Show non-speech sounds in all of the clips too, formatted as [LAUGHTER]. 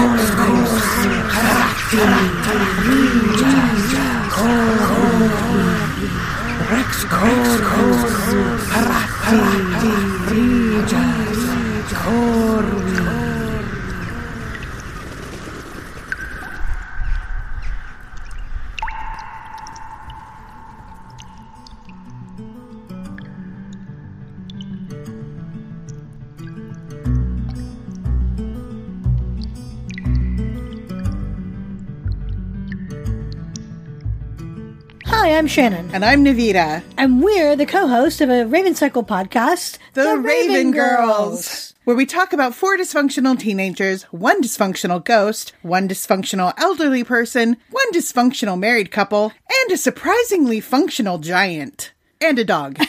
Rex Cold, Rex Cold, Rex Cold, Rex Cold, Rex Cold, Rex Cold, Hi, I'm Shannon, And I'm Navita, and we're the co-host of a Raven Cycle podcast, the, Raven, Girls, where we talk about four dysfunctional teenagers, one dysfunctional ghost, one dysfunctional elderly person, one dysfunctional married couple, and a surprisingly functional giant. And a dog. [LAUGHS]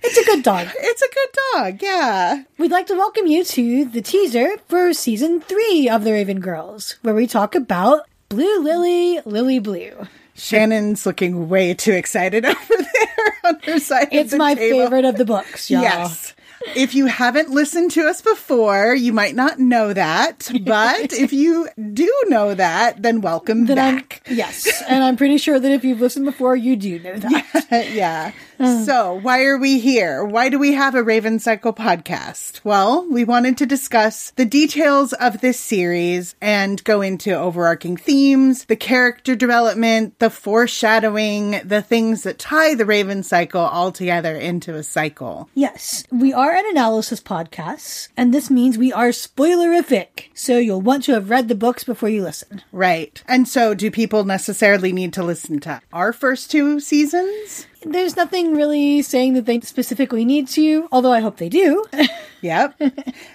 It's a good dog. it's a good dog, yeah. We'd like to welcome you to the teaser for season three of the Raven Girls, where we talk about Blue Lily, Lily Blue. Shannon's looking way too excited [LAUGHS] over there on her side. of It's my table. favorite of the books, y'all. Yes. If you haven't listened to us before, you might not know that. But if you do know that, then welcome Then I'm, back. yes, and I'm pretty sure that if you've listened before, you do know [LAUGHS] that. yeah. Uh. So, why are we here? Why do we have a Raven Cycle podcast? Well, we wanted to discuss the details of this series and go into overarching themes, the character development, the foreshadowing, the things that tie the Raven Cycle all together into a cycle. Yes, we are an analysis podcast, and this means we are spoilerific. So you'll want to have read the books before you listen. Right. And so, do people necessarily need to listen to our first two seasons? There's nothing really saying that they specifically need to, although I hope they do. [LAUGHS] Yep.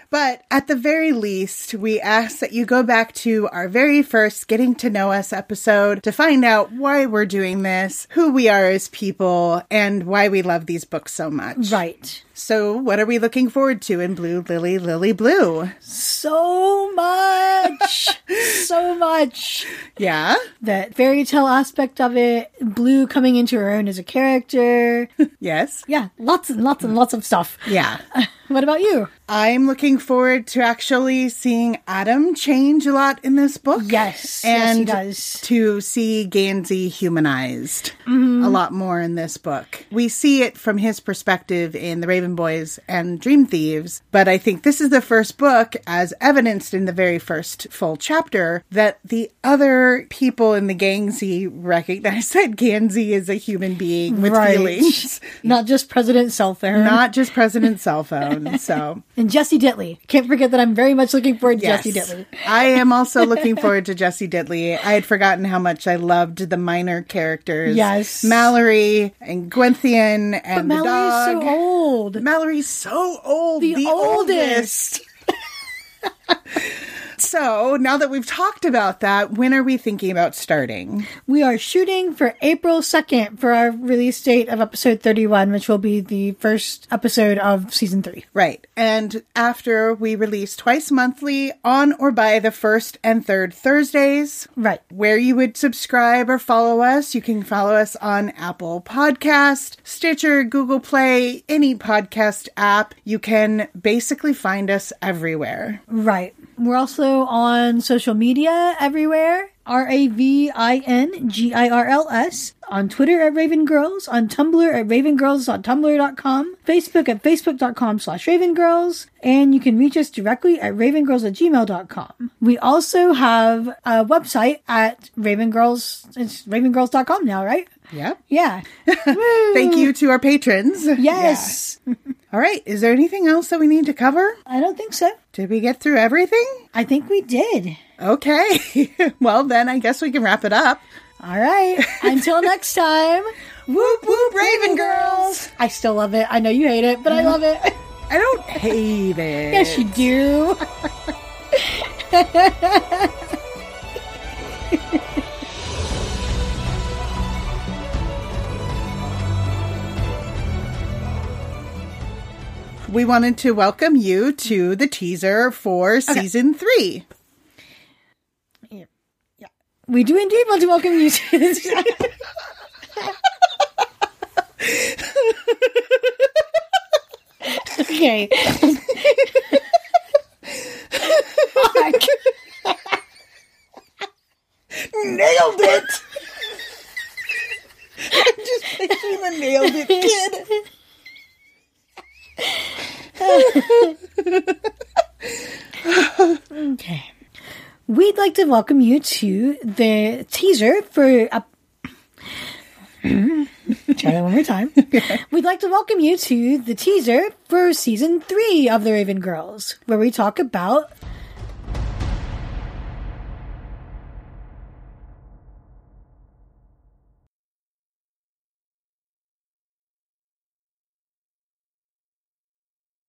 but at the very least, we ask that you go back to our very first Getting to Know Us episode to find out why we're doing this, who we are as people, and why we love these books so much. right. So, what are we looking forward to in Blue Lily Lily Blue? So much! [LAUGHS] so much! Yeah? That fairy tale aspect of it, Blue coming into her own as a character. [LAUGHS] Yes? Yeah, lots and lots and lots of stuff. Yeah. [LAUGHS] What about you? I'm looking forward to actually seeing Adam change a lot in this book. Yes, yes, he and does. to see Gansey humanized mm-hmm. a lot more in this book. We see it from his perspective in The Raven Boys and Dream Thieves, but I think this is the first book, as evidenced in the very first full chapter, that the other people in the Gansey recognize [LAUGHS] that Gansey is a human being with feelings, Not just President Cell Phone. not just President Cell [LAUGHS] Phone. Um, so. [LAUGHS] and Jesse Dittley. Can't forget that I'm very much looking forward to Jesse Dittley. I am [LAUGHS] also looking forward to Jesse Dittley. I had forgotten how much I loved the minor characters. Yes. Malory and Gwenllian and But the Malory's dog. so old. Malory's so old. The The, oldest. oldest. So now that we've talked about that, when are we thinking about starting? We are shooting for April 2nd for our release date of episode 31, which will be the first episode of season 3. Right. And after we release twice monthly on or by the first and third Thursdays, Right. where you would subscribe or follow us. You can follow us on Apple Podcast, Stitcher, Google Play, any podcast app. You can basically find us everywhere. Right. We're also on social media everywhere. R A V I N G I R L S. On Twitter at Raven Girls. On Tumblr at ravengirls.tumblr.com. Facebook at facebook.com slash ravengirls. And you can reach us directly at ravengirls at gmail.com. We also have a website at ravengirls. It's ravengirls.com now, right? Yep. Yeah. [LAUGHS] Thank you to our patrons. Yes. Yeah. All right. Is there anything else that we need to cover? I don't think so. Did we get through everything? I think we did. Okay. [LAUGHS] well, then I guess we can wrap it up. All right. Until [LAUGHS] next time. Whoop, whoop, Raven Girls. I still love it. I know you hate it, but I mm-hmm. love it. I don't hate it. yes, you do. [LAUGHS] we wanted to welcome you to the teaser for okay. season three. Yeah. yeah. We do indeed want to welcome you to this. okay. Nailed it! [LAUGHS] I'm just picturing the nailed it kid. [LAUGHS] Okay. We'd like to welcome you to the teaser for. a try that one more time. [LAUGHS] We'd like to welcome you to the teaser for season three of The Raven Girls, where we talk about